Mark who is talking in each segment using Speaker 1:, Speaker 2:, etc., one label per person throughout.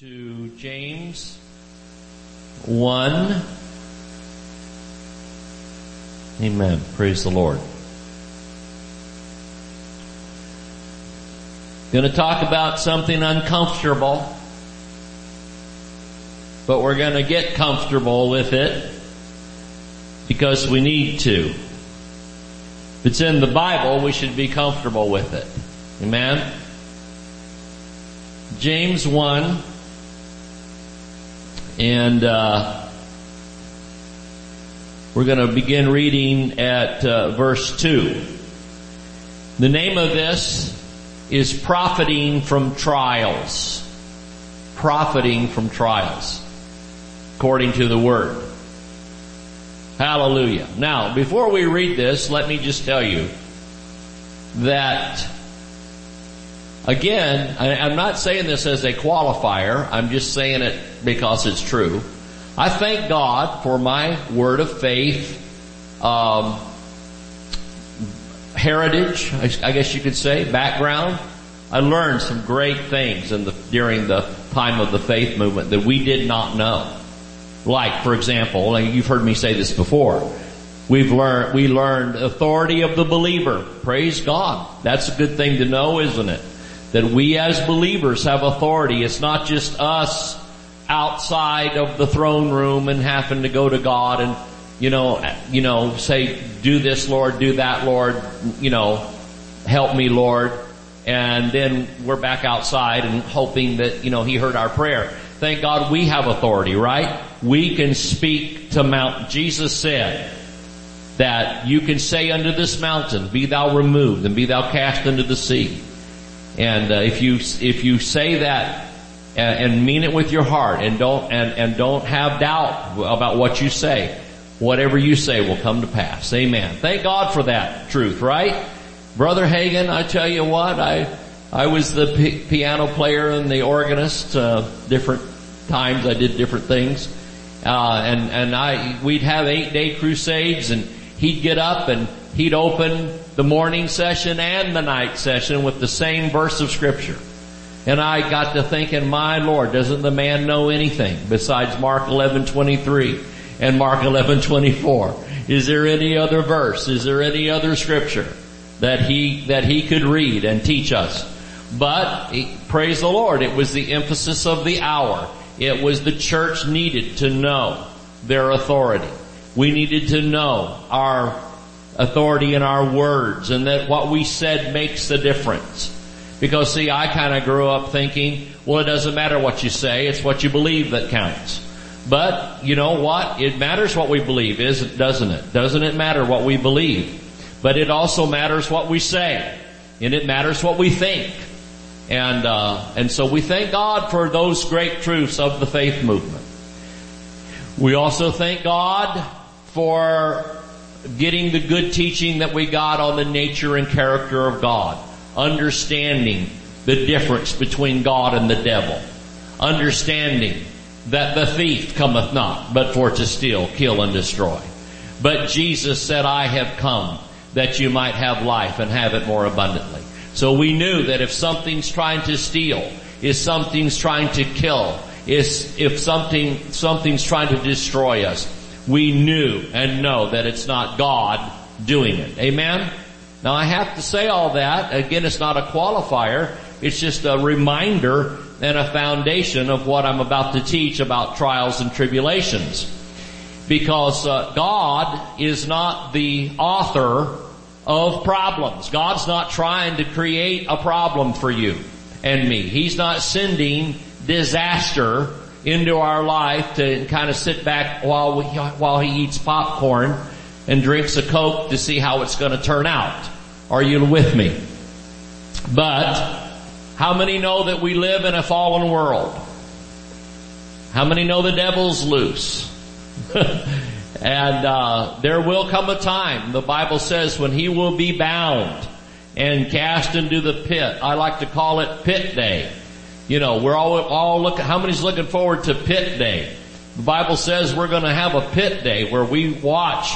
Speaker 1: to James 1. Amen. Praise the Lord. Going to talk about something uncomfortable, but we're going to get comfortable with it because we need to. If it's in the Bible, we should be comfortable with it. Amen. James 1 and uh, we're going to begin reading at uh, verse 2. The name of this is profiting from trials. Profiting from trials. According to the word. Hallelujah. Now, before we read this, let me just tell you that Again, I, am not saying this as a qualifier. I'm just saying it because it's true. I thank God for my word of faith, um, heritage, I, I guess you could say, background. I learned some great things in the, during the time of the faith movement that we did not know. Like, for example, and you've heard me say this before. We've learned, we learned authority of the believer. Praise God. That's a good thing to know, isn't it? That we as believers have authority. It's not just us outside of the throne room and having to go to God and, you know, you know, say, do this Lord, do that Lord, you know, help me Lord. And then we're back outside and hoping that, you know, He heard our prayer. Thank God we have authority, right? We can speak to Mount, Jesus said, that you can say unto this mountain, be thou removed and be thou cast into the sea. And uh, if you if you say that and, and, mean it with your heart and don't and, and don't have doubt about what you say, whatever you say will come to pass. Amen. Thank God for that truth, right? Brother Hagin, I tell you what, I I was the p- piano player and the organist. Uh, different times I did different things, uh, and and I we'd have eight day crusades, and he'd get up and he'd open the morning session and the night session with the same verse of scripture. And I got to thinking, my Lord, doesn't the man know anything besides Mark 11:23 and Mark 11:24? Is there any other verse? Is there any other scripture that he that he could read and teach us? But praise the Lord, it was the emphasis of the hour. It was the church needed to know their authority. We needed to know our authority in our words and that what we said makes the difference. Because see, I kind of grew up thinking, well, it doesn't matter what you say, it's what you believe that counts. But you know what? It matters what we believe, is doesn't it? Doesn't it matter what we believe? But it also matters what we say, and it matters what we think. And uh, and so we thank God for those great truths of the faith movement. We also thank God for getting the good teaching that we got on the nature and character of God, understanding the difference between God and the devil, understanding that the thief cometh not, but for to steal, kill, and destroy. But Jesus said, I have come that you might have life and have it more abundantly. So we knew that if something's trying to steal, if something's trying to kill, is if something, something's trying to destroy us, we knew and know that it's not God doing it. Amen? Now I have to say all that. Again, it's not a qualifier. It's just a reminder and a foundation of what I'm about to teach about trials and tribulations. Because uh, God is not the author of problems. God's not trying to create a problem for you and me. He's not sending disaster into our life to kind of sit back while we, while he eats popcorn and drinks a coke to see how it's going to turn out. Are you with me? But how many know that we live in a fallen world? How many know the devil's loose? and uh, there will come a time, the Bible says, when he will be bound and cast into the pit. I like to call it pit day. You know, we're all, all looking, how many's looking forward to pit day? The Bible says we're gonna have a pit day where we watch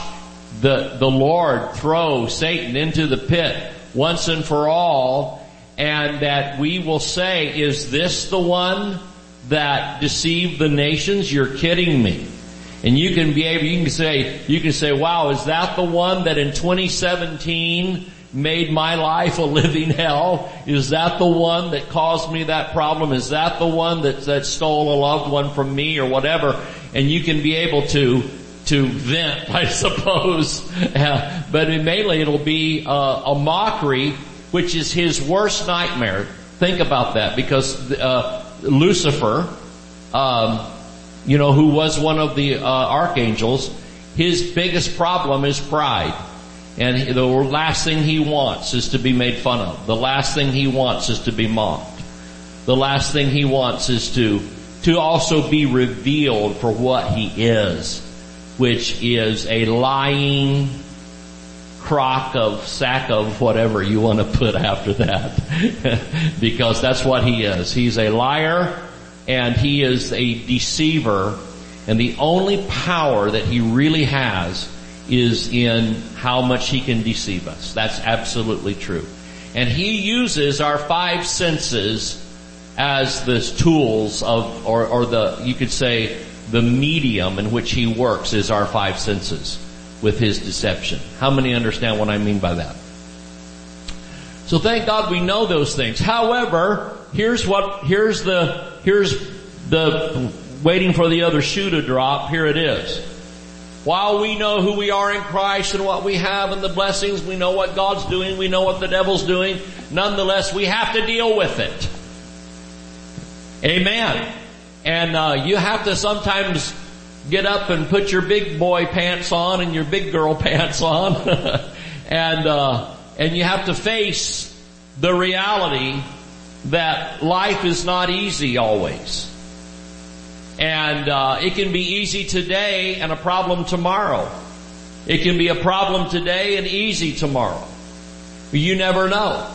Speaker 1: the, the Lord throw Satan into the pit once and for all and that we will say, is this the one that deceived the nations? You're kidding me. And you can be able, you can say, you can say, wow, is that the one that in 2017 made my life a living hell? Is that the one that caused me that problem? Is that the one that, that stole a loved one from me or whatever? And you can be able to, to vent, I suppose. Uh, but mainly it'll be uh, a mockery, which is his worst nightmare. Think about that because uh, Lucifer, um, you know, who was one of the uh, archangels, his biggest problem is pride. And the last thing he wants is to be made fun of. The last thing he wants is to be mocked. The last thing he wants is to, to also be revealed for what he is, which is a lying crock of sack of whatever you want to put after that. because that's what he is. He's a liar and he is a deceiver and the only power that he really has is in how much he can deceive us. That's absolutely true. And he uses our five senses as the tools of, or, or the, you could say, the medium in which he works is our five senses with his deception. How many understand what I mean by that? So thank God we know those things. However, here's what, here's the, here's the, waiting for the other shoe to drop. Here it is. While we know who we are in Christ and what we have and the blessings, we know what God's doing, we know what the devil's doing, nonetheless we have to deal with it. Amen. And uh, you have to sometimes get up and put your big boy pants on and your big girl pants on, and uh, and you have to face the reality that life is not easy always. And uh, it can be easy today and a problem tomorrow. It can be a problem today and easy tomorrow. You never know.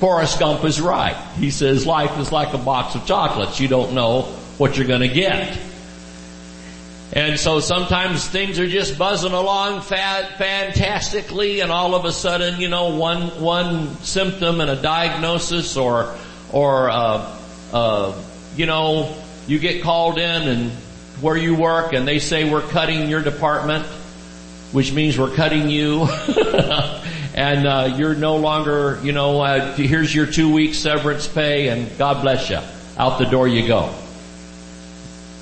Speaker 1: Forrest Gump is right. He says life is like a box of chocolates. You don't know what you're going to get. And so sometimes things are just buzzing along fat, fantastically and all of a sudden, you know, one, one symptom and a diagnosis or, or, uh, uh, you know, you get called in and where you work and they say we're cutting your department, which means we're cutting you. and uh, you're no longer, you know, uh, here's your two weeks severance pay and God bless you. Out the door you go.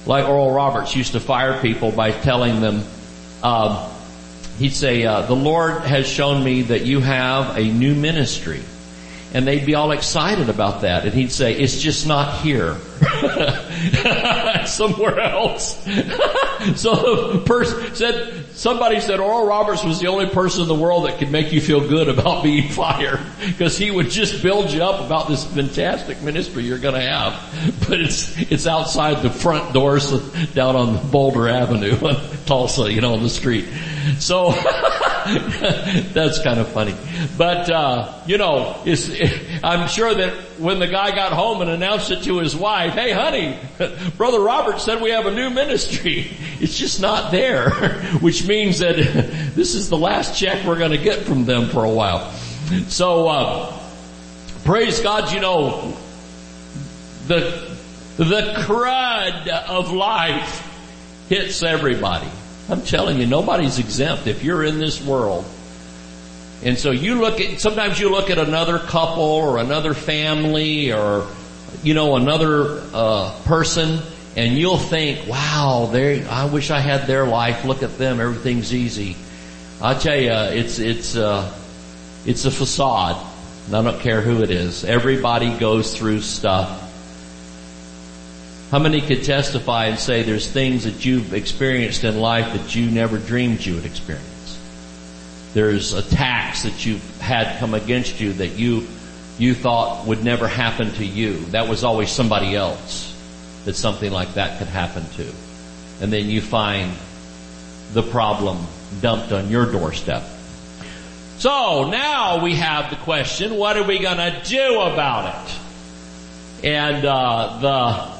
Speaker 1: Like Oral Roberts used to fire people by telling them, uh, he'd say, uh, the Lord has shown me that you have a new ministry and they'd be all excited about that. And he'd say, it's just not here. Somewhere else. so the person said, somebody said Oral Roberts was the only person in the world that could make you feel good about being fired. Because he would just build you up about this fantastic ministry you're gonna have. But it's, it's outside the front doors down on Boulder Avenue, Tulsa, you know, on the street. So, That's kind of funny. But, uh, you know, I'm sure that when the guy got home and announced it to his wife, hey honey, Brother Robert said we have a new ministry. It's just not there, which means that this is the last check we're going to get from them for a while. So, uh, praise God, you know, the, the crud of life hits everybody. I'm telling you, nobody's exempt if you're in this world. And so you look at, sometimes you look at another couple or another family or, you know, another, uh, person and you'll think, wow, they, I wish I had their life. Look at them. Everything's easy. I tell you, it's, it's, uh, it's a facade. I don't care who it is. Everybody goes through stuff. How many could testify and say there's things that you've experienced in life that you never dreamed you would experience? There's attacks that you've had come against you that you, you thought would never happen to you. That was always somebody else that something like that could happen to. And then you find the problem dumped on your doorstep. So now we have the question, what are we gonna do about it? And, uh, the,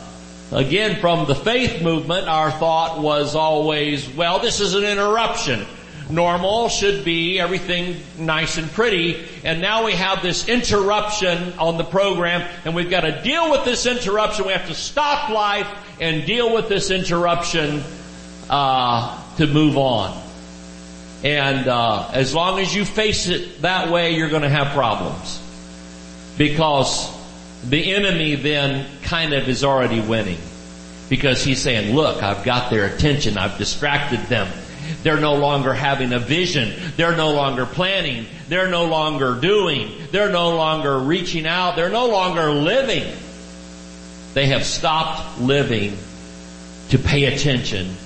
Speaker 1: Again, from the faith movement, our thought was always, well, this is an interruption. normal, should be everything nice and pretty, and now we have this interruption on the program, and we've got to deal with this interruption. We have to stop life and deal with this interruption uh, to move on. And uh, as long as you face it that way, you're going to have problems because the enemy then kind of is already winning because he's saying, "Look, I've got their attention. I've distracted them." They're no longer having a vision. They're no longer planning. They're no longer doing. They're no longer reaching out. They're no longer living. They have stopped living to pay attention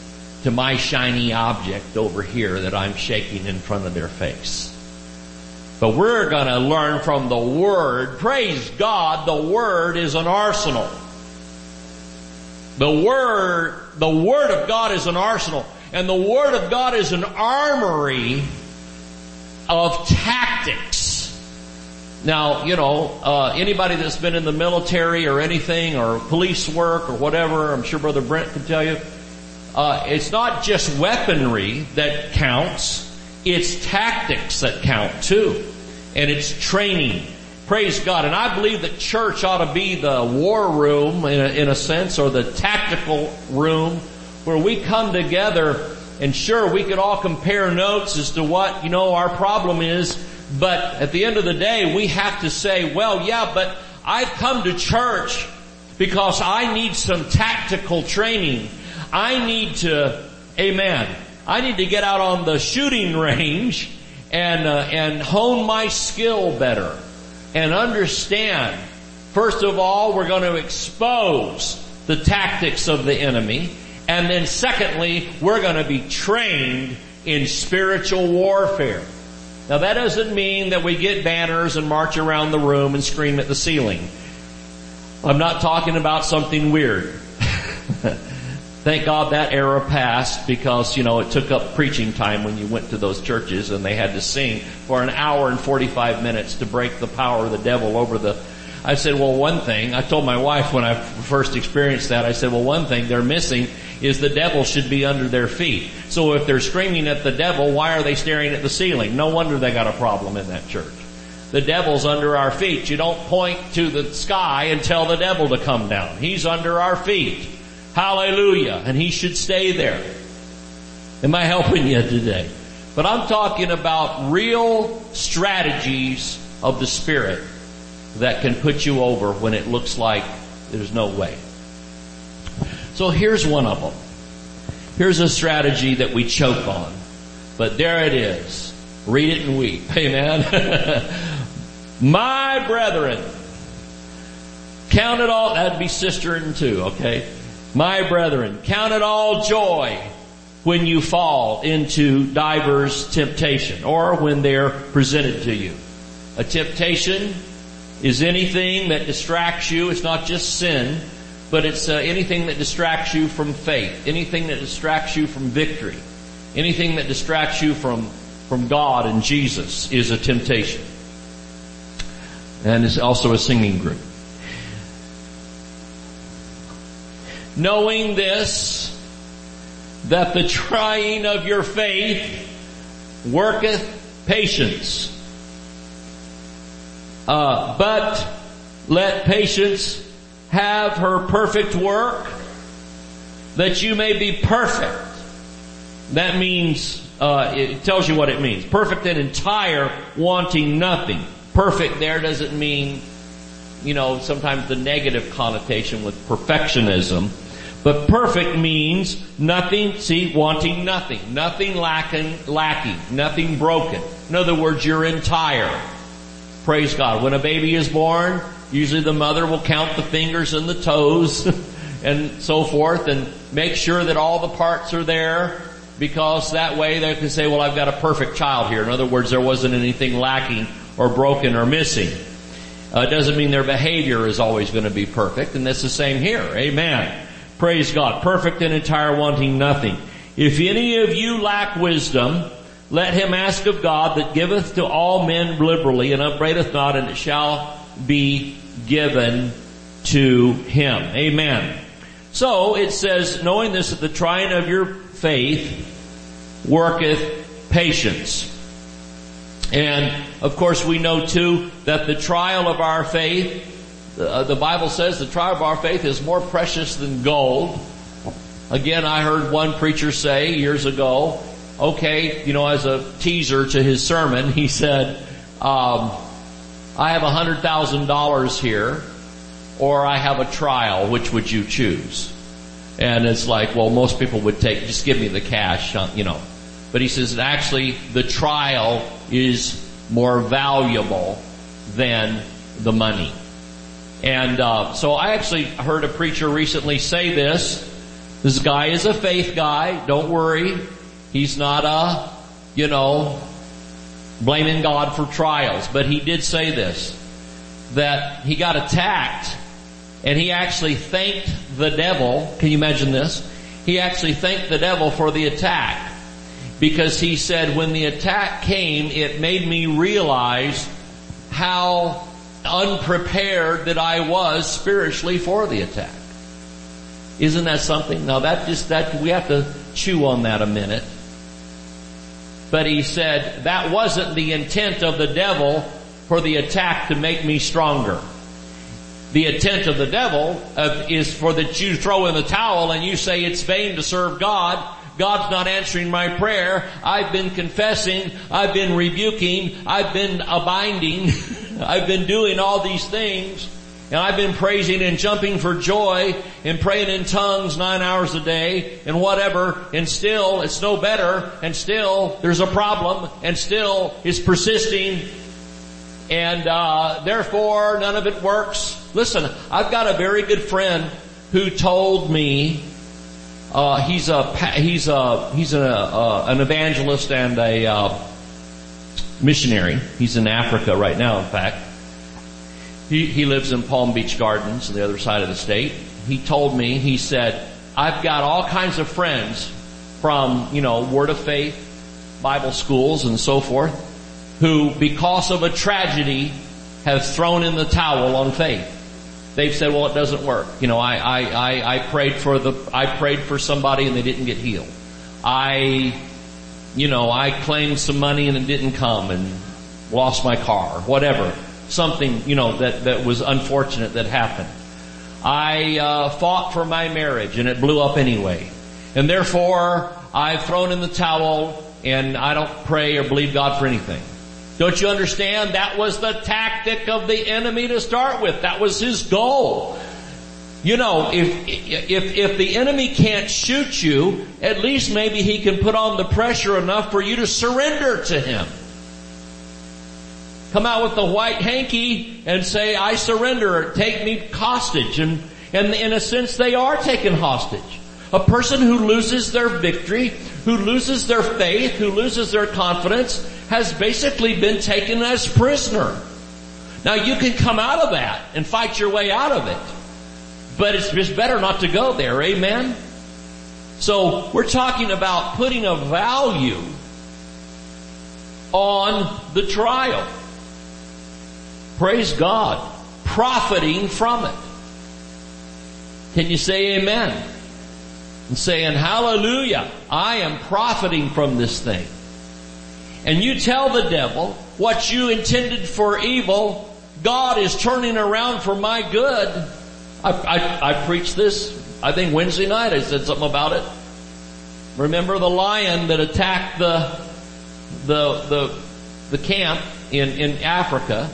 Speaker 1: to my shiny object over here that I'm shaking in front of their face. But we're gonna learn from the Word. Praise God, the Word is an arsenal. The Word, the Word of God is an arsenal. And the Word of God is an armory of tactics. Now, you know, uh, anybody that's been in the military or anything or police work or whatever, I'm sure Brother Brent can tell you, uh, it's not just weaponry that counts, it's tactics that count too. And it's training. Praise God. And I believe that church ought to be the war room in a, in a sense or the tactical room where we come together and sure we could all compare notes as to what, you know, our problem is, but at the end of the day we have to say, well yeah, but I've come to church because I need some tactical training. I need to, amen, I need to get out on the shooting range and, uh, and hone my skill better and understand, first of all, we're going to expose the tactics of the enemy. And then secondly, we're going to be trained in spiritual warfare. Now that doesn't mean that we get banners and march around the room and scream at the ceiling. I'm not talking about something weird. Thank God that era passed because, you know, it took up preaching time when you went to those churches and they had to sing for an hour and 45 minutes to break the power of the devil over the I said, well, one thing, I told my wife when I first experienced that, I said, well, one thing they're missing is the devil should be under their feet. So if they're screaming at the devil, why are they staring at the ceiling? No wonder they got a problem in that church. The devil's under our feet. You don't point to the sky and tell the devil to come down. He's under our feet. Hallelujah. And he should stay there. Am I helping you today? But I'm talking about real strategies of the Spirit that can put you over when it looks like there's no way. So here's one of them. Here's a strategy that we choke on. But there it is. Read it and weep. Amen. My brethren, count it all, that'd be sister and two, okay? My brethren, count it all joy when you fall into divers temptation or when they're presented to you. A temptation is anything that distracts you. It's not just sin, but it's uh, anything that distracts you from faith, anything that distracts you from victory, anything that distracts you from, from God and Jesus is a temptation. And it's also a singing group. Knowing this, that the trying of your faith worketh patience. Uh, but let patience have her perfect work, that you may be perfect. That means, uh, it tells you what it means. Perfect and entire, wanting nothing. Perfect there doesn't mean, you know, sometimes the negative connotation with perfectionism. But perfect means nothing, see, wanting nothing. Nothing lacking, lacking. Nothing broken. In other words, you're entire. Praise God. When a baby is born, usually the mother will count the fingers and the toes and so forth and make sure that all the parts are there because that way they can say, well, I've got a perfect child here. In other words, there wasn't anything lacking or broken or missing. Uh, it doesn't mean their behavior is always going to be perfect and that's the same here. Amen. Praise God. Perfect and entire wanting nothing. If any of you lack wisdom, let him ask of God that giveth to all men liberally and upbraideth not and it shall be given to him. Amen. So it says, knowing this that the trying of your faith worketh patience. And of course we know too that the trial of our faith, uh, the Bible says the trial of our faith is more precious than gold. Again, I heard one preacher say years ago, okay, you know, as a teaser to his sermon, he said, um, I have a hundred thousand dollars here, or I have a trial, which would you choose? And it's like, well, most people would take, just give me the cash, uh, you know. But he says, actually, the trial is more valuable than the money. And uh, so I actually heard a preacher recently say this. This guy is a faith guy. Don't worry. He's not a, you know, blaming God for trials. But he did say this, that he got attacked and he actually thanked the devil. Can you imagine this? He actually thanked the devil for the attack because he said when the attack came, it made me realize how unprepared that I was spiritually for the attack. Isn't that something? Now that just, that, we have to chew on that a minute. But he said that wasn't the intent of the devil for the attack to make me stronger. The intent of the devil uh, is for that you throw in the towel and you say it's vain to serve God God's not answering my prayer. I've been confessing. I've been rebuking. I've been abiding. I've been doing all these things. And I've been praising and jumping for joy and praying in tongues nine hours a day and whatever and still it's no better and still there's a problem and still it's persisting and uh, therefore none of it works. Listen, I've got a very good friend who told me uh, he's a he's a he's a, uh, an evangelist and a uh, missionary. He's in Africa right now. In fact, he he lives in Palm Beach Gardens, on the other side of the state. He told me he said, "I've got all kinds of friends from you know Word of Faith, Bible schools, and so forth, who because of a tragedy have thrown in the towel on faith." they've said, well, it doesn't work. You know, I, I, I, I prayed for the, I prayed for somebody and they didn't get healed. I, you know, I claimed some money and it didn't come and lost my car, whatever. Something, you know, that, that was unfortunate that happened. I, uh, fought for my marriage and it blew up anyway. And therefore, I've thrown in the towel and I don't pray or believe God for anything. Don't you understand? That was the tactic of the enemy to start with. That was his goal. You know, if, if, if the enemy can't shoot you, at least maybe he can put on the pressure enough for you to surrender to him. Come out with the white hanky and say, I surrender, take me hostage. And, and in a sense they are taken hostage. A person who loses their victory, who loses their faith, who loses their confidence, has basically been taken as prisoner. Now you can come out of that and fight your way out of it. But it's just better not to go there, amen? So we're talking about putting a value on the trial. Praise God. Profiting from it. Can you say amen? and saying, hallelujah, I am profiting from this thing. And you tell the devil what you intended for evil, God is turning around for my good. I, I, I preached this, I think Wednesday night I said something about it. Remember the lion that attacked the, the, the, the camp in, in Africa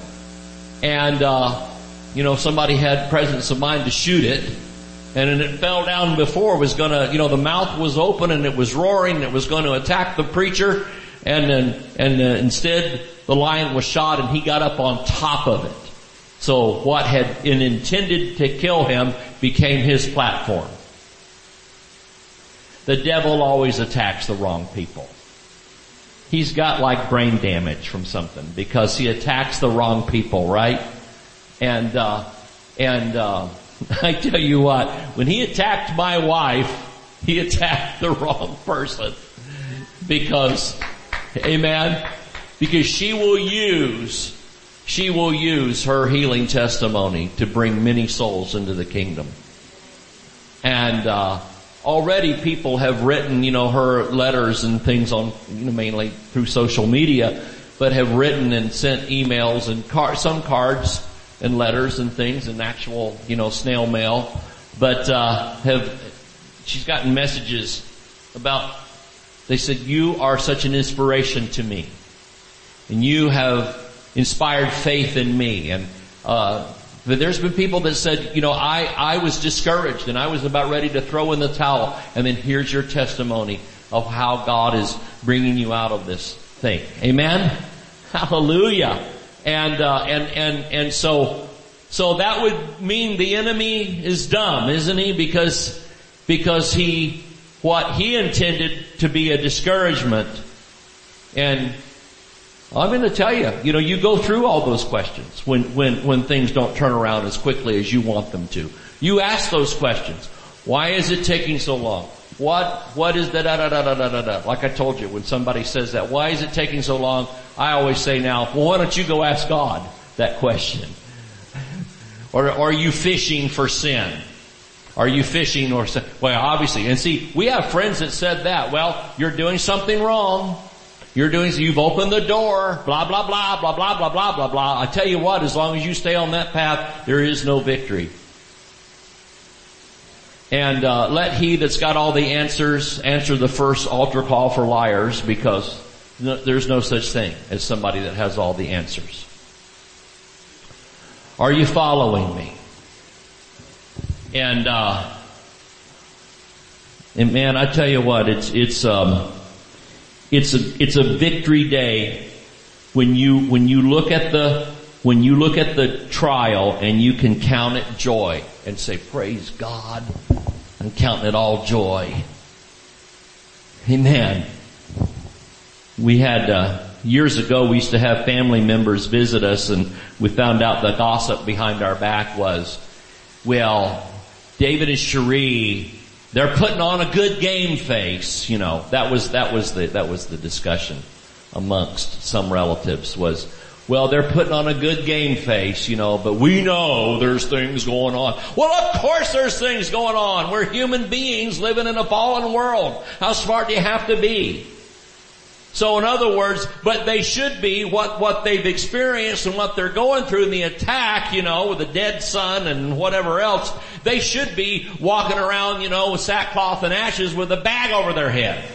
Speaker 1: and, uh, you know, somebody had presence of mind to shoot it and it fell down before it was gonna, you know, the mouth was open and it was roaring and it was to attack the preacher and then, and uh, instead the lion was shot and he got up on top of it. So what had been intended to kill him became his platform. The devil always attacks the wrong people. He's got like brain damage from something because he attacks the wrong people, right? And, uh, and, uh, I tell you what, when he attacked my wife, he attacked the wrong person. Because, amen, because she will use, she will use her healing testimony to bring many souls into the kingdom. And, uh, already people have written, you know, her letters and things on, you know, mainly through social media, but have written and sent emails and car- some cards and letters and things and actual, you know, snail mail, but, uh, have, she's gotten messages about, they said, you are such an inspiration to me. And you have inspired faith in me. And, uh, but there's been people that said, you know, I, I was discouraged and I was about ready to throw in the towel. And then here's your testimony of how God is bringing you out of this thing. Amen? Hallelujah. And, uh, and, and, and so, so that would mean the enemy is dumb, isn't he? Because, because he, what he intended to be a discouragement and I'm going to tell you, you know, you go through all those questions when, when, when things don't turn around as quickly as you want them to. You ask those questions. Why is it taking so long? What, what is the da da da da da da da? Like I told you, when somebody says that, why is it taking so long? I always say now, well why don't you go ask God that question? or, or are you fishing for sin? Are you fishing or sin? Well obviously, and see, we have friends that said that, well, you're doing something wrong. You're doing, so you've opened the door, blah, blah, blah, blah, blah, blah, blah, blah, blah. I tell you what, as long as you stay on that path, there is no victory. And uh, let he that's got all the answers answer the first altar call for liars because no, there's no such thing as somebody that has all the answers. Are you following me? And, uh, and man, I tell you what, it's, it's, um, it's a, it's a victory day when you, when you look at the, when you look at the trial and you can count it joy and say, praise God, I'm counting it all joy. Amen. We had, uh, years ago we used to have family members visit us and we found out the gossip behind our back was, well, David and Cherie they're putting on a good game face, you know. That was, that was the, that was the discussion amongst some relatives was, well, they're putting on a good game face, you know, but we know there's things going on. Well, of course there's things going on. We're human beings living in a fallen world. How smart do you have to be? So in other words, but they should be what, what they've experienced and what they're going through in the attack, you know, with a dead son and whatever else, they should be walking around, you know, with sackcloth and ashes with a bag over their head.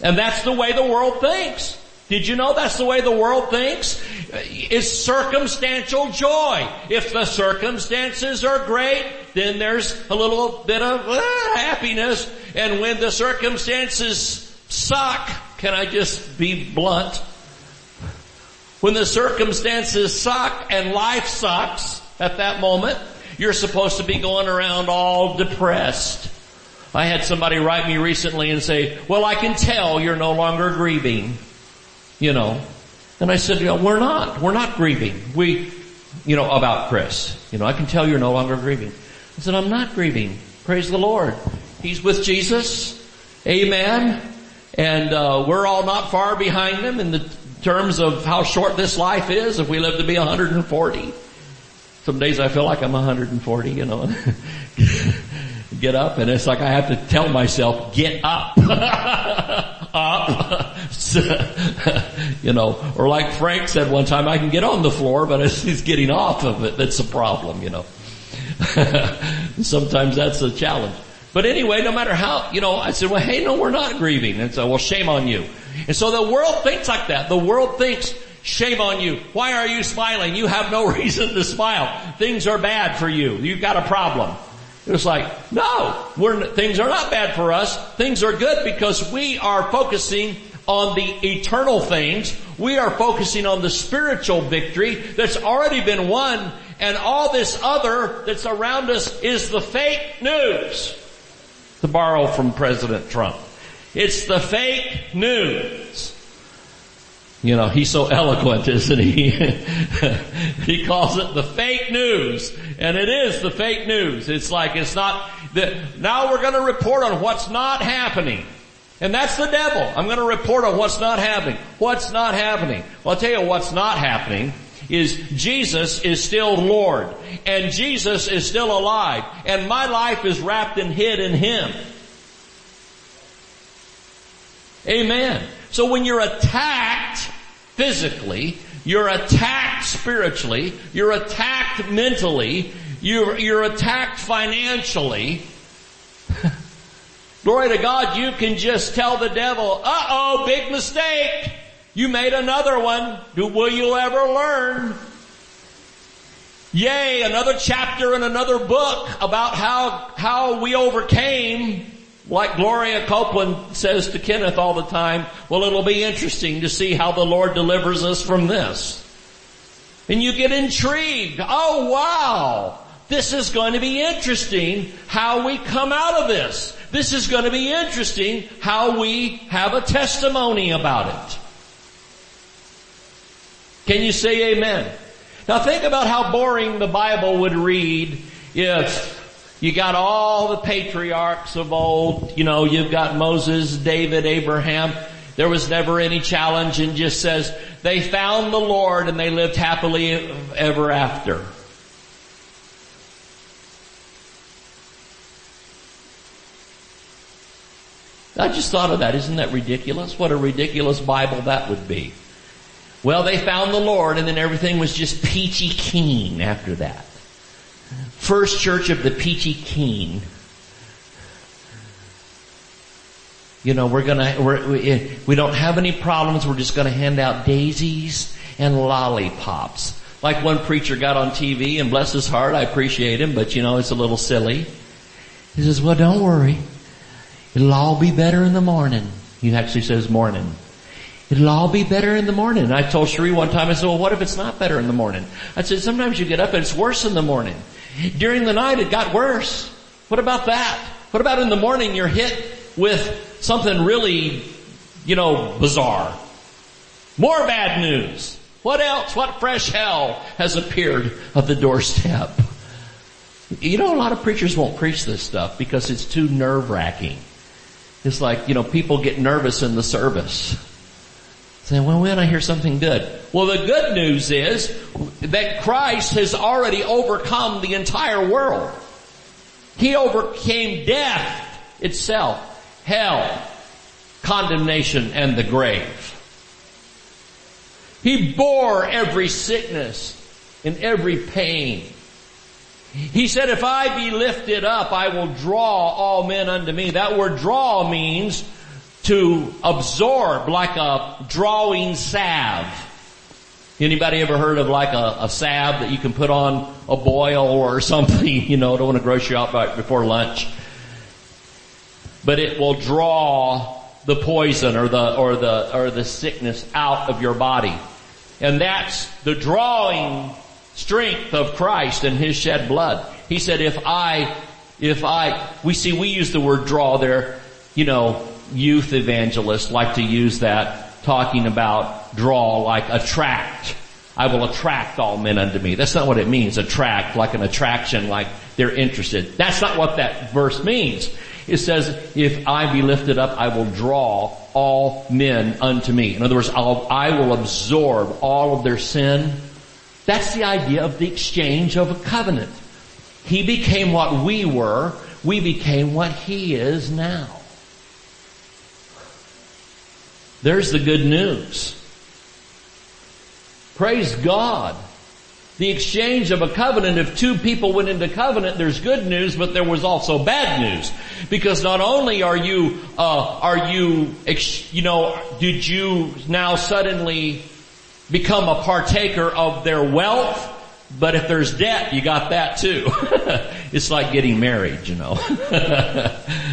Speaker 1: And that's the way the world thinks. Did you know that's the way the world thinks? It's circumstantial joy. If the circumstances are great, then there's a little bit of uh, happiness. And when the circumstances suck, can I just be blunt? When the circumstances suck and life sucks at that moment, you're supposed to be going around all depressed. I had somebody write me recently and say, well I can tell you're no longer grieving. You know. And I said, you know, we're not. We're not grieving. We, you know, about Chris. You know, I can tell you're no longer grieving. I said, I'm not grieving. Praise the Lord. He's with Jesus. Amen. And uh, we're all not far behind them in the terms of how short this life is if we live to be 140. Some days I feel like I'm 140, you know. get up and it's like I have to tell myself, get up. up. you know, or like Frank said one time, I can get on the floor, but it's, getting off of it that's a problem, you know. Sometimes that's a challenge. But anyway, no matter how, you know, I said, well, hey, no, we're not grieving. And so, well, shame on you. And so the world thinks like that. The world thinks, shame on you. Why are you smiling? You have no reason to smile. Things are bad for you. You've got a problem. It was like, no, we're things are not bad for us. Things are good because we are focusing on the eternal things. We are focusing on the spiritual victory that's already been won and all this other that's around us is the fake news to borrow from President Trump. It's the fake news. You know, he's so eloquent, isn't he? he calls it the fake news. And it is the fake news. It's like, it's not, the, now we're gonna report on what's not happening. And that's the devil. I'm gonna report on what's not happening. What's not happening? Well, I'll tell you what's not happening is Jesus is still Lord and Jesus is still alive and my life is wrapped and hid in Him. Amen. So when you're attacked physically, you're attacked spiritually, you're attacked mentally, you're, you're attacked financially, glory to God, you can just tell the devil, uh-oh, big mistake. You made another one. Do, will you ever learn? Yay, another chapter in another book about how, how we overcame. Like Gloria Copeland says to Kenneth all the time, well it'll be interesting to see how the Lord delivers us from this. And you get intrigued. Oh wow! This is going to be interesting how we come out of this. This is going to be interesting how we have a testimony about it. Can you say amen? Now think about how boring the Bible would read if you got all the patriarchs of old, you know, you've got Moses, David, Abraham. There was never any challenge and just says they found the Lord and they lived happily ever after. I just thought of that. Isn't that ridiculous? What a ridiculous Bible that would be. Well, they found the Lord and then everything was just peachy keen after that. First church of the peachy keen. You know, we're gonna, we're, we, we don't have any problems. We're just gonna hand out daisies and lollipops. Like one preacher got on TV and bless his heart, I appreciate him, but you know, it's a little silly. He says, well don't worry. It'll all be better in the morning. He actually says morning. It'll all be better in the morning. I told Cherie one time, I said, well what if it's not better in the morning? I said, sometimes you get up and it's worse in the morning. During the night it got worse. What about that? What about in the morning you're hit with something really, you know, bizarre? More bad news. What else? What fresh hell has appeared at the doorstep? You know, a lot of preachers won't preach this stuff because it's too nerve wracking. It's like, you know, people get nervous in the service. Saying, well, when I hear something good. Well, the good news is that Christ has already overcome the entire world. He overcame death itself, hell, condemnation, and the grave. He bore every sickness and every pain. He said, if I be lifted up, I will draw all men unto me. That word draw means to absorb like a drawing salve. Anybody ever heard of like a, a salve that you can put on a boil or something? You know, don't want to gross you out right before lunch. But it will draw the poison or the, or the, or the sickness out of your body. And that's the drawing strength of Christ and His shed blood. He said, if I, if I, we see, we use the word draw there, you know, youth evangelists like to use that talking about draw like attract. I will attract all men unto me. That's not what it means, attract, like an attraction, like they're interested. That's not what that verse means. It says, if I be lifted up, I will draw all men unto me. In other words, I'll, I will absorb all of their sin, that's the idea of the exchange of a covenant. He became what we were. We became what He is now. There's the good news. Praise God. The exchange of a covenant, if two people went into covenant, there's good news, but there was also bad news. Because not only are you, uh, are you, you know, did you now suddenly become a partaker of their wealth, but if there's debt, you got that too. it's like getting married, you know.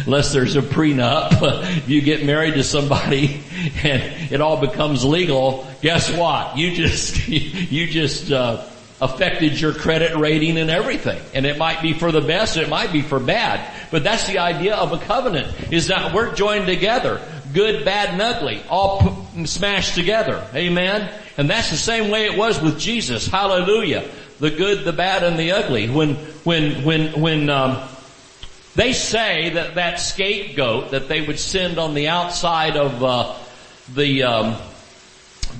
Speaker 1: Unless there's a prenup, you get married to somebody and it all becomes legal. Guess what? You just, you just, uh, affected your credit rating and everything. And it might be for the best, it might be for bad. But that's the idea of a covenant, is that we're joined together. Good, bad, and ugly. All p- smashed together. Amen? And that's the same way it was with Jesus. Hallelujah. The good, the bad, and the ugly. When, when, when, when, um, they say that that scapegoat that they would send on the outside of, uh, the, um,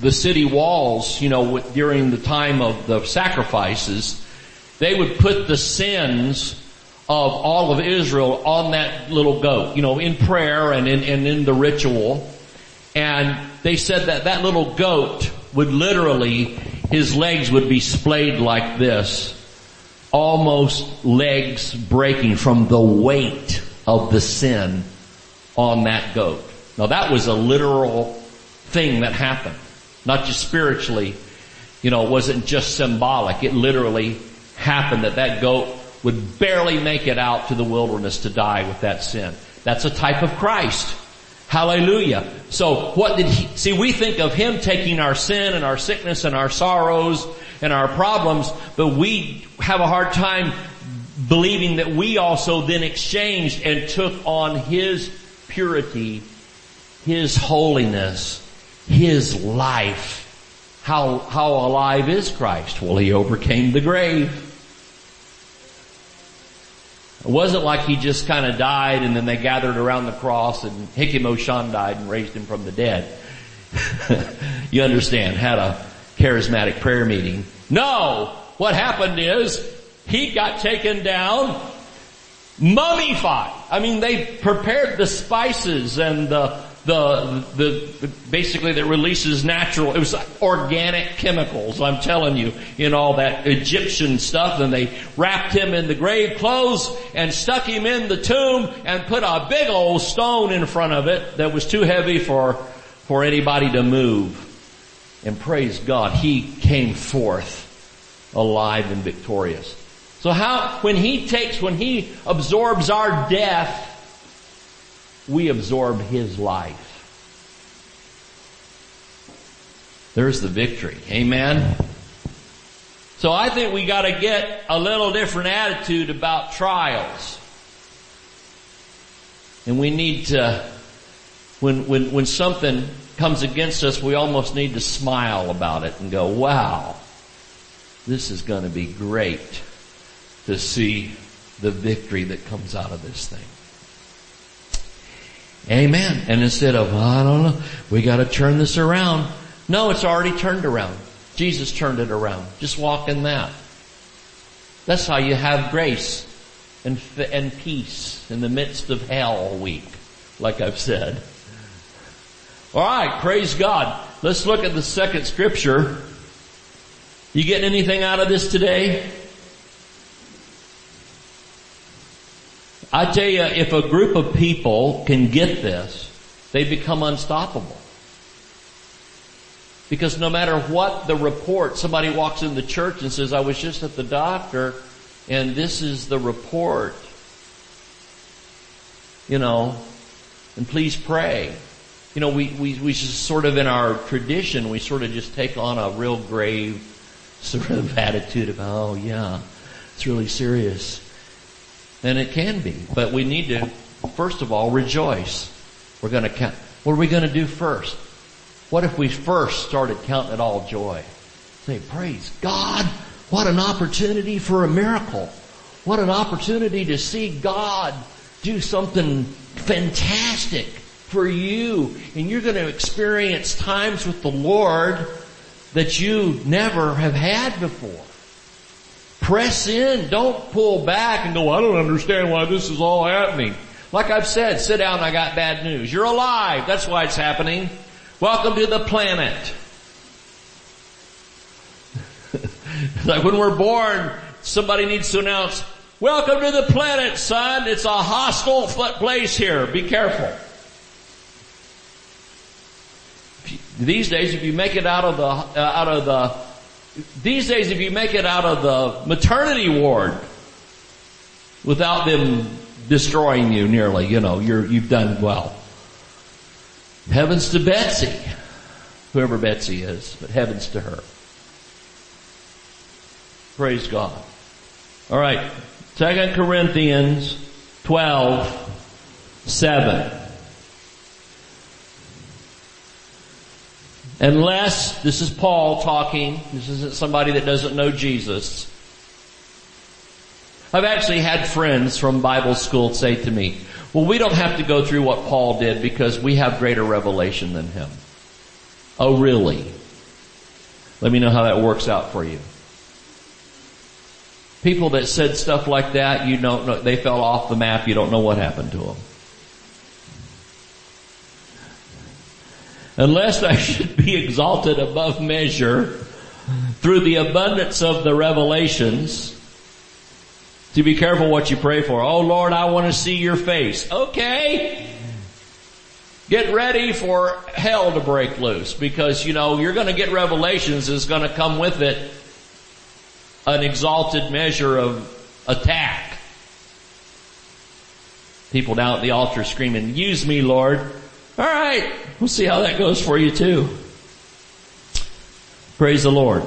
Speaker 1: the city walls, you know, during the time of the sacrifices, they would put the sins of all of Israel on that little goat, you know, in prayer and in, and in the ritual. And they said that that little goat would literally, his legs would be splayed like this, almost legs breaking from the weight of the sin on that goat. Now that was a literal thing that happened. Not just spiritually, you know, it wasn't just symbolic. It literally happened that that goat would barely make it out to the wilderness to die with that sin. That's a type of Christ. Hallelujah. So what did he, see we think of him taking our sin and our sickness and our sorrows and our problems, but we have a hard time believing that we also then exchanged and took on his purity, his holiness, his life. How, how alive is Christ? Well, he overcame the grave. It wasn't like he just kind of died and then they gathered around the cross and Hikimo died and raised him from the dead. you understand, had a charismatic prayer meeting. No! What happened is, he got taken down, mummified. I mean, they prepared the spices and the the, the, basically that releases natural, it was organic chemicals, I'm telling you, in all that Egyptian stuff and they wrapped him in the grave clothes and stuck him in the tomb and put a big old stone in front of it that was too heavy for, for anybody to move. And praise God, he came forth alive and victorious. So how, when he takes, when he absorbs our death, we absorb His life. There's the victory. Amen? So I think we gotta get a little different attitude about trials. And we need to, when, when, when something comes against us, we almost need to smile about it and go, wow, this is gonna be great to see the victory that comes out of this thing. Amen. And instead of, oh, I don't know, we gotta turn this around. No, it's already turned around. Jesus turned it around. Just walk in that. That's how you have grace and, and peace in the midst of hell week, like I've said. Alright, praise God. Let's look at the second scripture. You getting anything out of this today? I tell you, if a group of people can get this, they become unstoppable. Because no matter what the report, somebody walks in the church and says, I was just at the doctor and this is the report. You know, and please pray. You know, we, we, we just sort of in our tradition, we sort of just take on a real grave sort of attitude of, oh yeah, it's really serious. And it can be. But we need to, first of all, rejoice. We're gonna count. What are we gonna do first? What if we first started counting it all joy? Say, praise God. What an opportunity for a miracle. What an opportunity to see God do something fantastic for you. And you're going to experience times with the Lord that you never have had before. Press in. Don't pull back and go, I don't understand why this is all happening. Like I've said, sit down, I got bad news. You're alive. That's why it's happening. Welcome to the planet. like when we're born, somebody needs to announce, welcome to the planet, son. It's a hostile place here. Be careful. These days, if you make it out of the, uh, out of the these days, if you make it out of the maternity ward without them destroying you nearly, you know, you're, you've done well. Heavens to Betsy, whoever Betsy is, but heavens to her. Praise God. All right. Second Corinthians 12, 7. Unless, this is Paul talking, this isn't somebody that doesn't know Jesus. I've actually had friends from Bible school say to me, well we don't have to go through what Paul did because we have greater revelation than him. Oh really? Let me know how that works out for you. People that said stuff like that, you don't know, they fell off the map, you don't know what happened to them. Unless I should be exalted above measure through the abundance of the revelations, to be careful what you pray for. Oh Lord, I want to see your face. Okay. Get ready for hell to break loose because you know, you're gonna get revelations is gonna come with it an exalted measure of attack. People down at the altar screaming, use me Lord. Alright, we'll see how that goes for you too. Praise the Lord.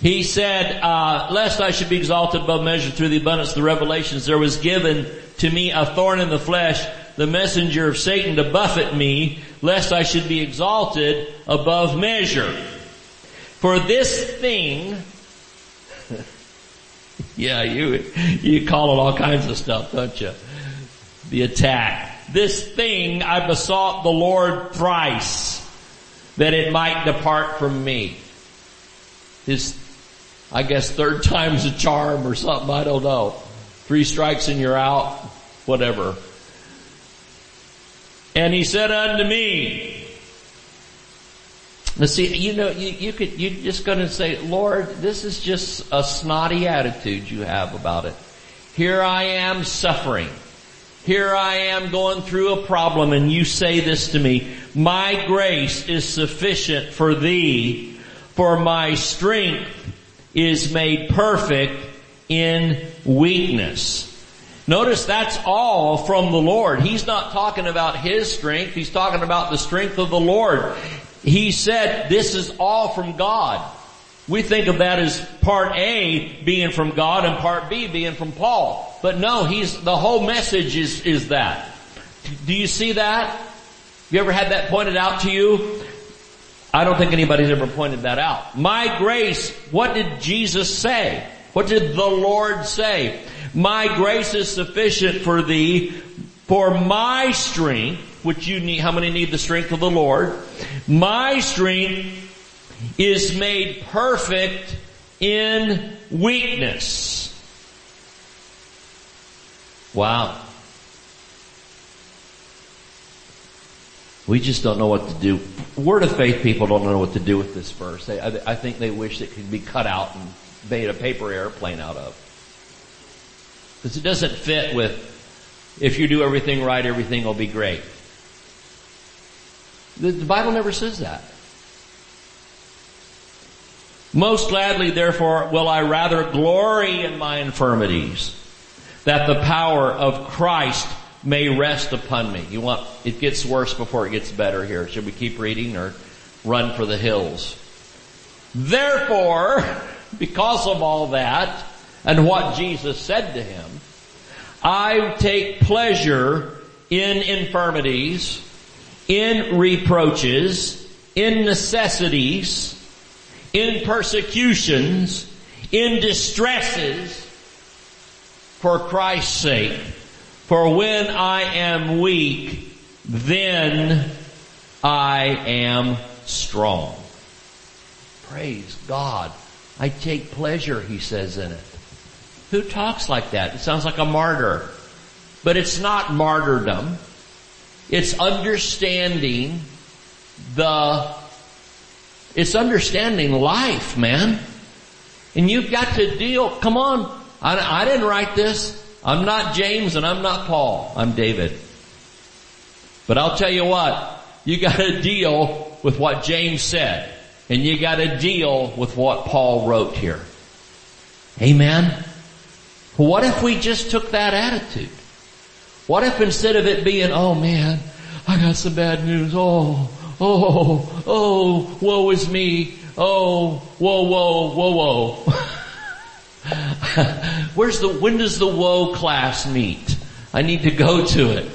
Speaker 1: He said, uh, lest I should be exalted above measure through the abundance of the revelations, there was given to me a thorn in the flesh, the messenger of Satan to buffet me, lest I should be exalted above measure. For this thing, yeah, you, you call it all kinds of stuff, don't you? The attack. This thing I besought the Lord thrice, that it might depart from me. His, I guess third time's a charm or something, I don't know. Three strikes and you're out, whatever. And he said unto me, Let's see, you know, you, you could, you're just gonna say, Lord, this is just a snotty attitude you have about it. Here I am suffering. Here I am going through a problem and you say this to me, my grace is sufficient for thee, for my strength is made perfect in weakness. Notice that's all from the Lord. He's not talking about His strength. He's talking about the strength of the Lord. He said this is all from God. We think of that as part A being from God and part B being from Paul. But no, he's, the whole message is, is that. Do you see that? You ever had that pointed out to you? I don't think anybody's ever pointed that out. My grace, what did Jesus say? What did the Lord say? My grace is sufficient for thee, for my strength, which you need, how many need the strength of the Lord? My strength is made perfect in weakness. Wow. We just don't know what to do. Word of faith people don't know what to do with this verse. I, I think they wish it could be cut out and made a paper airplane out of. Because it doesn't fit with, if you do everything right, everything will be great. The, the Bible never says that. Most gladly therefore will I rather glory in my infirmities, that the power of Christ may rest upon me. You want, it gets worse before it gets better here. Should we keep reading or run for the hills? Therefore, because of all that, and what Jesus said to him, I take pleasure in infirmities, in reproaches, in necessities, in persecutions, in distresses, for Christ's sake. For when I am weak, then I am strong. Praise God. I take pleasure, he says in it. Who talks like that? It sounds like a martyr. But it's not martyrdom. It's understanding the, it's understanding life, man. And you've got to deal, come on, I, I didn't write this. I'm not James and I'm not Paul. I'm David. But I'll tell you what, you gotta deal with what James said. And you gotta deal with what Paul wrote here. Amen? What if we just took that attitude? What if instead of it being, oh man, I got some bad news, oh, oh, oh, woe is me, oh, whoa, whoa, whoa, whoa. Where's the, when does the woe class meet? I need to go to it.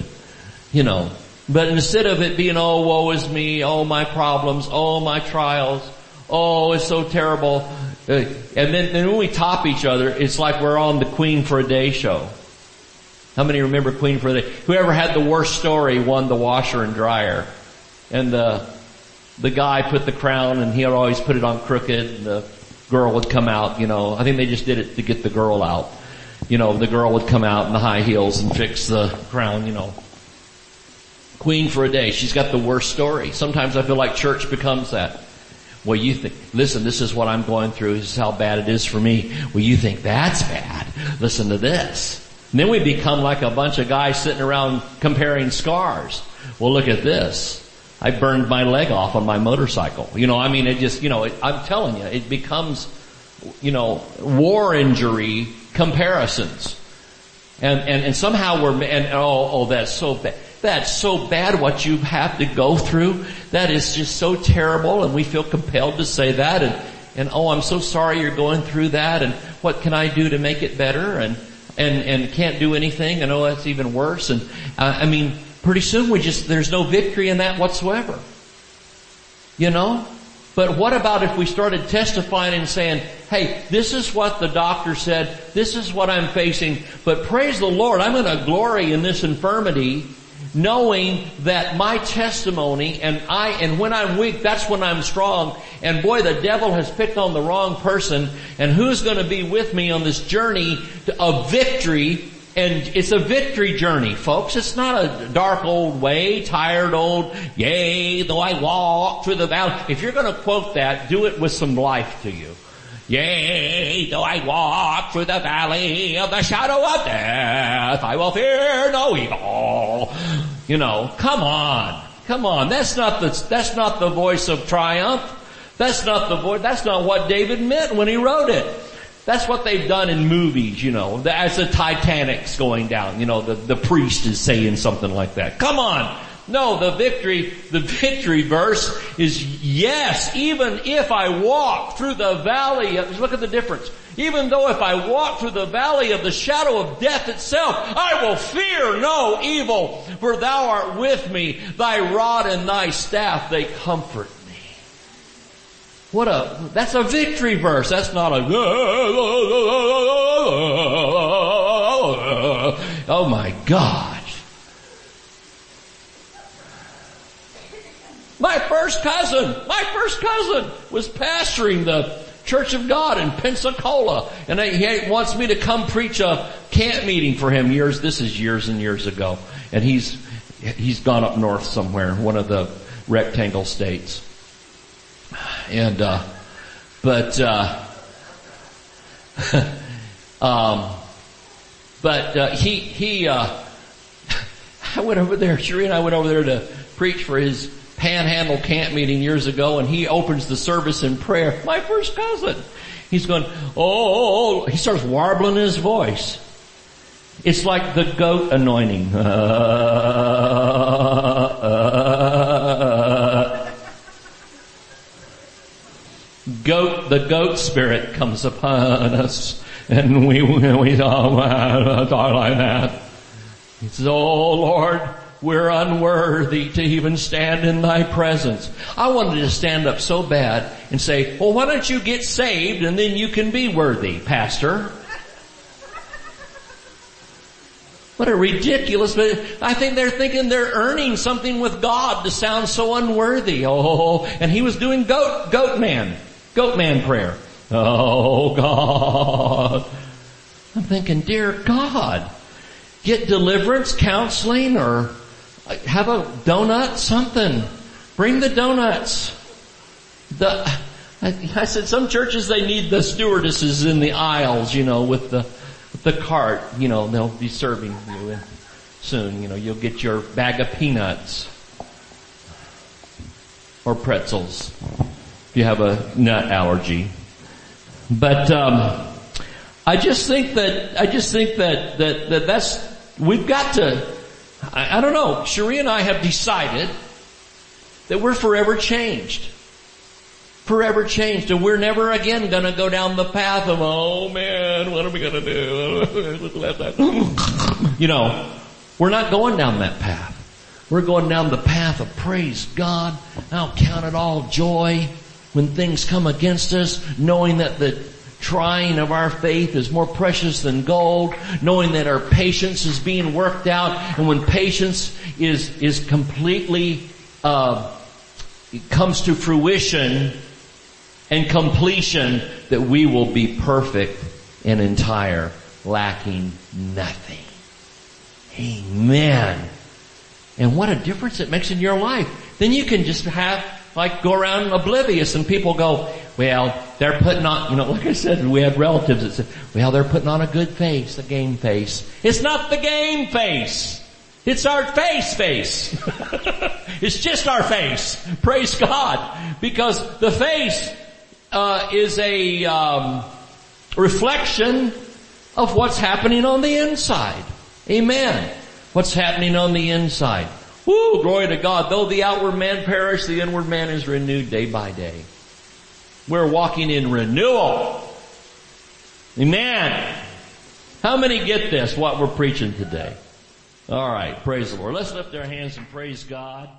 Speaker 1: You know, but instead of it being, oh, woe is me, oh, my problems, oh, my trials, oh, it's so terrible, uh, and then, then when we top each other, it's like we're on the Queen for a Day show. How many remember Queen for a Day? Whoever had the worst story won the washer and dryer. And the, the guy put the crown and he always put it on crooked and the girl would come out, you know, I think they just did it to get the girl out. You know, the girl would come out in the high heels and fix the crown, you know. Queen for a day. She's got the worst story. Sometimes I feel like church becomes that. Well, you think, listen, this is what I'm going through. This is how bad it is for me. Well, you think that's bad. Listen to this. And then we become like a bunch of guys sitting around comparing scars. Well, look at this. I burned my leg off on my motorcycle. You know, I mean, it just, you know, it, I'm telling you, it becomes, you know, war injury comparisons. And, and, and somehow we're, and oh, oh, that's so bad. That's so bad what you have to go through. That is just so terrible and we feel compelled to say that and, and oh, I'm so sorry you're going through that and what can I do to make it better and, and, and can't do anything and oh, that's even worse and, uh, I mean, pretty soon we just, there's no victory in that whatsoever. You know? But what about if we started testifying and saying, hey, this is what the doctor said, this is what I'm facing, but praise the Lord, I'm gonna glory in this infirmity knowing that my testimony and I, and when I'm weak, that's when I'm strong. And boy, the devil has picked on the wrong person and who's to be with me on this journey of victory and it's a victory journey, folks. It's not a dark old way, tired old, yea, though I walk through the valley. If you're gonna quote that, do it with some life to you. Yea, though I walk through the valley of the shadow of death, I will fear no evil. You know, come on. Come on. That's not the, that's not the voice of triumph. That's not the voice, that's not what David meant when he wrote it. That's what they've done in movies, you know, as the Titanic's going down, you know, the, the priest is saying something like that. Come on. No, the victory, the victory verse is yes, even if I walk through the valley, look at the difference. Even though if I walk through the valley of the shadow of death itself, I will fear no evil, for thou art with me, thy rod and thy staff, they comfort. What a, that's a victory verse. That's not a, oh my God. My first cousin, my first cousin was pastoring the Church of God in Pensacola, and he wants me to come preach a camp meeting for him. Years, this is years and years ago, and he's he's gone up north somewhere, one of the rectangle states, and uh, but uh, um, but uh, he he uh, I went over there. Sheree and I went over there to preach for his panhandle camp meeting years ago and he opens the service in prayer. My first cousin. He's going, oh, he starts warbling his voice. It's like the goat anointing. goat, the goat spirit comes upon us and we, we talk like that. He says, oh Lord, we're unworthy to even stand in thy presence. I wanted to stand up so bad and say, well why don't you get saved and then you can be worthy, pastor? What a ridiculous, but I think they're thinking they're earning something with God to sound so unworthy. Oh, and he was doing goat, goat man, goat man prayer. Oh God. I'm thinking, dear God, get deliverance counseling or have a donut, something. Bring the donuts. The, I, I said some churches they need the stewardesses in the aisles, you know, with the, with the cart, you know, they'll be serving you soon, you know, you'll get your bag of peanuts or pretzels if you have a nut allergy. But um, I just think that I just think that that that that's we've got to I, I don't know. Cherie and I have decided that we're forever changed. Forever changed and we're never again gonna go down the path of, oh man, what are we gonna do? you know, we're not going down that path. We're going down the path of praise God. I'll count it all joy when things come against us, knowing that the trying of our faith is more precious than gold, knowing that our patience is being worked out, and when patience is is completely uh, comes to fruition and completion that we will be perfect and entire, lacking nothing. Amen. And what a difference it makes in your life. Then you can just have, like, go around oblivious and people go, well, they're putting on, you know, like I said, we had relatives that said, well, they're putting on a good face, a game face. It's not the game face. It's our face face. it's just our face. Praise God. Because the face uh, is a um, reflection of what's happening on the inside. Amen. What's happening on the inside. Woo, glory to God. Though the outward man perish, the inward man is renewed day by day. We're walking in renewal. Amen. How many get this, what we're preaching today? All right, praise the Lord. Let's lift our hands and praise God.